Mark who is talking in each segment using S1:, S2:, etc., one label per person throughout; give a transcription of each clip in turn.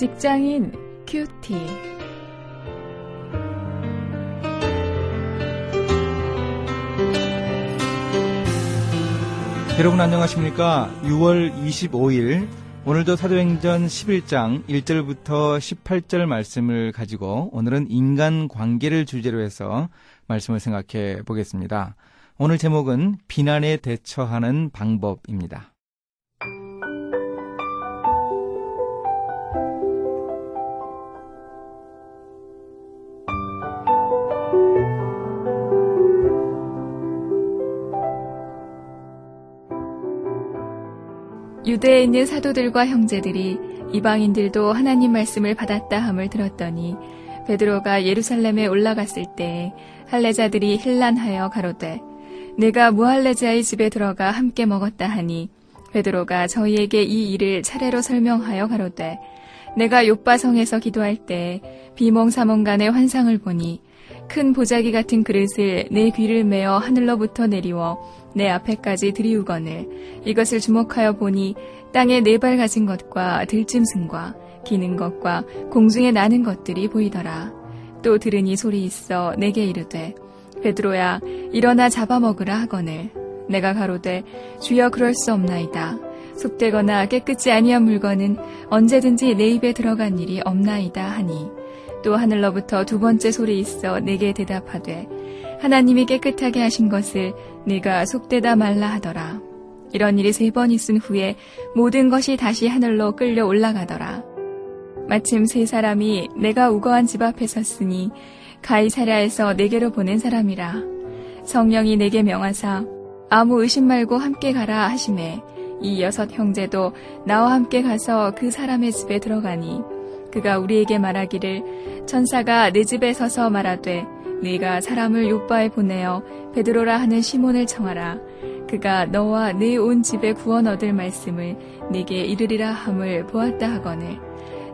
S1: 직장인 큐티.
S2: 여러분 안녕하십니까? 6월 25일 오늘도 사도행전 11장 1절부터 18절 말씀을 가지고 오늘은 인간 관계를 주제로 해서 말씀을 생각해 보겠습니다. 오늘 제목은 비난에 대처하는 방법입니다.
S1: 유대에 있는 사도들과 형제들이 이방인들도 하나님 말씀을 받았다 함을 들었더니 베드로가 예루살렘에 올라갔을 때 할례자들이 힐란하여 가로되 내가 무할례자의 집에 들어가 함께 먹었다 하니 베드로가 저희에게 이 일을 차례로 설명하여 가로되 내가 요바성에서 기도할 때 비몽사몽간의 환상을 보니 큰 보자기 같은 그릇을 내 귀를 메어 하늘로부터 내리워 내 앞에까지 들이우거늘 이것을 주목하여 보니 땅에 네 발 가진 것과 들짐승과 기는 것과 공중에 나는 것들이 보이더라. 또 들으니 소리 있어 내게 이르되 베드로야 일어나 잡아먹으라 하거늘 내가 가로되 주여 그럴 수 없나이다. 속되거나 깨끗지 아니한 물건은 언제든지 내 입에 들어간 일이 없나이다 하니 또 하늘로부터 두 번째 소리 있어 내게 대답하되 하나님이 깨끗하게 하신 것을 네가 속되다 말라 하더라. 이런 일이 세 번 있은 후에 모든 것이 다시 하늘로 끌려 올라가더라. 마침 세 사람이 내가 우거한 집 앞에 섰으니 가이사랴에서 내게로 보낸 사람이라. 성령이 내게 명하사 아무 의심 말고 함께 가라 하심에 이 여섯 형제도 나와 함께 가서 그 사람의 집에 들어가니 그가 우리에게 말하기를 천사가 내 집에 서서 말하되 네가 사람을 요바에 보내어 베드로라 하는 시몬을 청하라. 그가 너와 네 온 집에 구원 얻을 말씀을 네게 이르리라 함을 보았다 하거늘.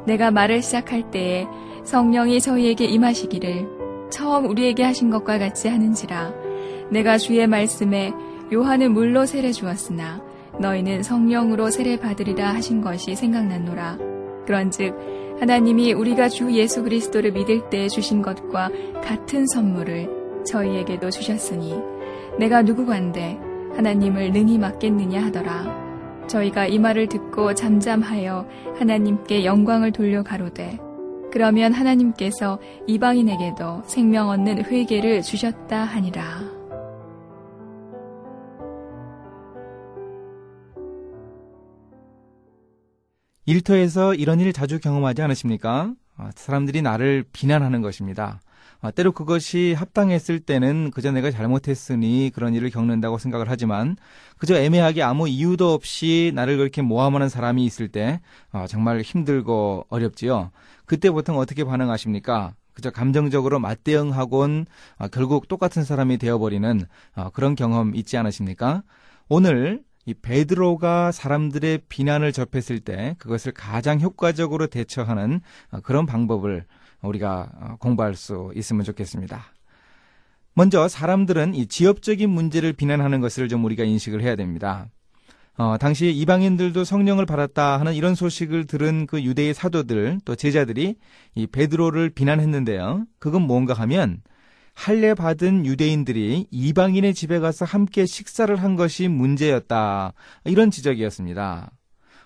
S1: 내가 말을 시작할 때에 성령이 저희에게 임하시기를 처음 우리에게 하신 것과 같이 하는지라. 내가 주의 말씀에 요한은 물로 세례 주었으나 너희는 성령으로 세례 받으리라 하신 것이 생각났노라. 그런즉 하나님이 우리가 주 예수 그리스도를 믿을 때 주신 것과 같은 선물을 저희에게도 주셨으니 내가 누구간데 하나님을 능히 맡겠느냐 하더라. 저희가 이 말을 듣고 잠잠하여 하나님께 영광을 돌려 가로되 그러면 하나님께서 이방인에게도 생명 얻는 회개를 주셨다 하니라.
S2: 일터에서 이런 일 자주 경험하지 않으십니까? 아, 사람들이 나를 비난하는 것입니다. 아, 때로 그것이 합당했을 때는 그저 내가 잘못했으니 그런 일을 겪는다고 생각을 하지만 그저 애매하게 아무 이유도 없이 나를 그렇게 모함하는 사람이 있을 때 아, 정말 힘들고 어렵지요. 그때 보통 어떻게 반응하십니까? 그저 감정적으로 맞대응하곤 결국 똑같은 사람이 되어버리는 그런 경험 있지 않으십니까? 오늘 이 베드로가 사람들의 비난을 접했을 때 그것을 가장 효과적으로 대처하는 어, 그런 방법을 우리가 어, 공부할 수 있으면 좋겠습니다. 먼저 사람들은 이 지엽적인 문제를 비난하는 것을 좀 우리가 인식을 해야 됩니다. 어, 당시 이방인들도 성령을 받았다 하는 이런 소식을 들은 그 유대의 사도들 또 제자들이 이 베드로를 비난했는데요. 그건 뭔가 하면 할례 받은 유대인들이 이방인의 집에 가서 함께 식사를 한 것이 문제였다. 이런 지적이었습니다.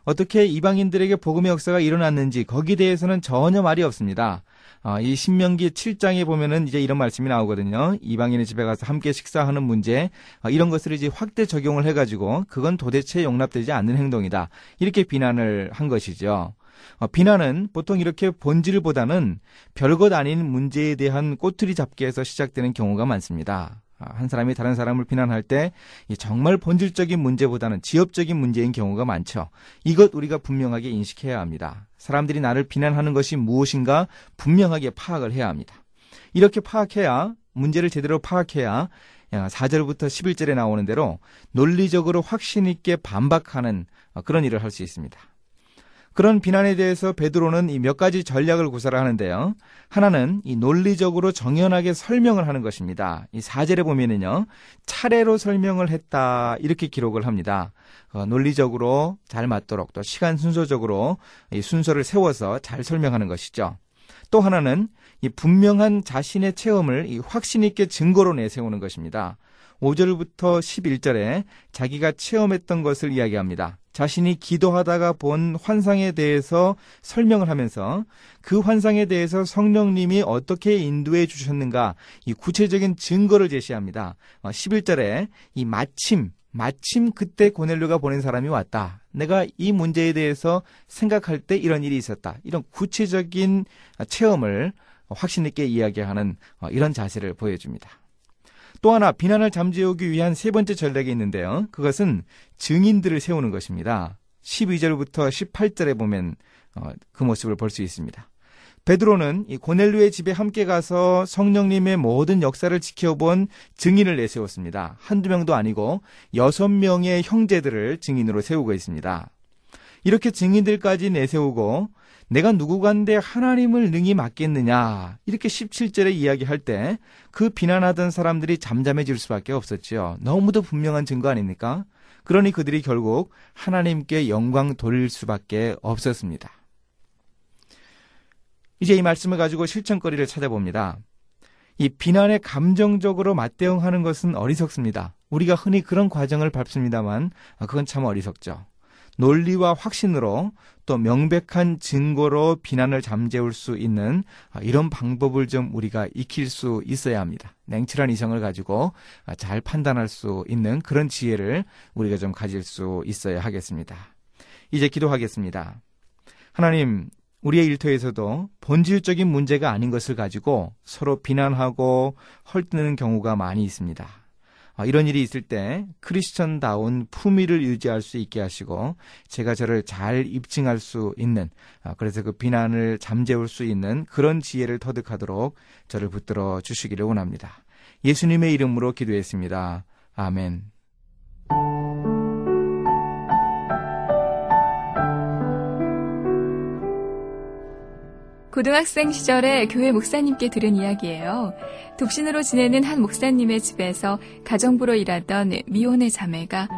S2: 어떻게 이방인들에게 복음의 역사가 일어났는지 거기에 대해서는 전혀 말이 없습니다. 어, 이 신명기 7장에 보면은 이제 이런 말씀이 나오거든요. 이방인의 집에 가서 함께 식사하는 문제 어, 이런 것을 이제 확대 적용을 해가지고 그건 도대체 용납되지 않는 행동이다. 이렇게 비난을 한 것이죠. 어, 비난은 보통 이렇게 본질보다는 별것 아닌 문제에 대한 꼬투리 잡기에서 시작되는 경우가 많습니다. 아, 한 사람이 다른 사람을 비난할 때 정말 본질적인 문제보다는 지엽적인 문제인 경우가 많죠. 이것 우리가 분명하게 인식해야 합니다. 사람들이 나를 비난하는 것이 무엇인가 분명하게 파악을 해야 합니다. 이렇게 파악해야 문제를 제대로 파악해야 4절부터 11절에 나오는 대로 논리적으로 확신 있게 반박하는 어, 그런 일을 할 수 있습니다. 그런 비난에 대해서 베드로는 이 몇 가지 전략을 구사를 하는데요. 하나는 이 논리적으로 정연하게 설명을 하는 것입니다. 이 사절에 보면은요, 차례로 설명을 했다 이렇게 기록을 합니다. 어, 논리적으로 잘 맞도록 또 시간 순서적으로 이 순서를 세워서 잘 설명하는 것이죠. 또 하나는 이 분명한 자신의 체험을 이 확신 있게 증거로 내세우는 것입니다. 5절부터 11절에 자기가 체험했던 것을 이야기합니다. 자신이 기도하다가 본 환상에 대해서 설명을 하면서 그 환상에 대해서 성령님이 어떻게 인도해 주셨는가 이 구체적인 증거를 제시합니다. 11절에 어, 이 마침 마침 그때 고넬료가 보낸 사람이 왔다. 내가 이 문제에 대해서 생각할 때 이런 일이 있었다. 이런 구체적인 체험을 확신 있게 이야기하는 어, 이런 자세를 보여줍니다. 또 하나 비난을 잠재우기 위한 세 번째 전략이 있는데요. 그것은 증인들을 세우는 것입니다. 12절부터 18절에 보면 어, 그 모습을 볼 수 있습니다. 베드로는 이 고넬류의 집에 함께 가서 성령님의 모든 역사를 지켜본 증인을 내세웠습니다. 한두 명도 아니고 여섯 명의 형제들을 증인으로 세우고 있습니다. 이렇게 증인들까지 내세우고 내가 누구간데 하나님을 능히 맡겠느냐 이렇게 17절에 이야기할 때 그 비난하던 사람들이 잠잠해질 수밖에 없었지요. 너무도 분명한 증거 아닙니까? 그러니 그들이 결국 하나님께 영광 돌릴 수밖에 없었습니다. 이제 이 말씀을 가지고 실천거리를 찾아봅니다. 이 비난에 감정적으로 맞대응하는 것은 어리석습니다. 우리가 흔히 그런 과정을 밟습니다만 그건 참 어리석죠. 논리와 확신으로 또 명백한 증거로 비난을 잠재울 수 있는 이런 방법을 좀 우리가 익힐 수 있어야 합니다. 냉철한 이성을 가지고 잘 판단할 수 있는 그런 지혜를 우리가 좀 가질 수 있어야 하겠습니다. 이제 기도하겠습니다. 하나님, 우리의 일터에서도 본질적인 문제가 아닌 것을 가지고 서로 비난하고 헐뜯는 경우가 많이 있습니다. 아, 이런 일이 있을 때 크리스천다운 품위를 유지할 수 있게 하시고 제가 저를 잘 입증할 수 있는 아, 그래서 그 비난을 잠재울 수 있는 그런 지혜를 터득하도록 저를 붙들어 주시기를 원합니다. 예수님의 이름으로 기도했습니다. 아멘.
S1: 고등학생 시절에 교회 목사님께 들은 이야기예요. 독신으로 지내는 한 목사님의 집에서 가정부로 일하던 미혼의 자매가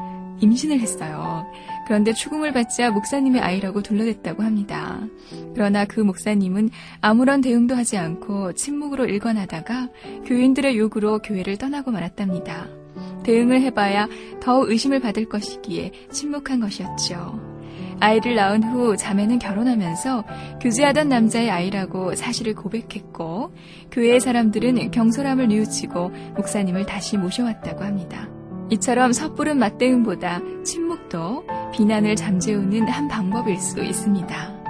S1: 임신을 했어요. 그런데 추궁을 받자 목사님의 아이라고 둘러댔다고 합니다. 그러나 그 목사님은 아무런 대응도 하지 않고 침묵으로 일관하다가 교인들의 요구로 교회를 떠나고 말았답니다. 대응을 해봐야 더 의심을 받을 것이기에 침묵한 것이었죠. 아이를 낳은 후 자매는 결혼하면서 교제하던 남자의 아이라고 사실을 고백했고 교회의 사람들은 경솔함을 뉘우치고 목사님을 다시 모셔왔다고 합니다. 이처럼 섣부른 맞대응보다 침묵도 비난을 잠재우는 한 방법일 수 있습니다.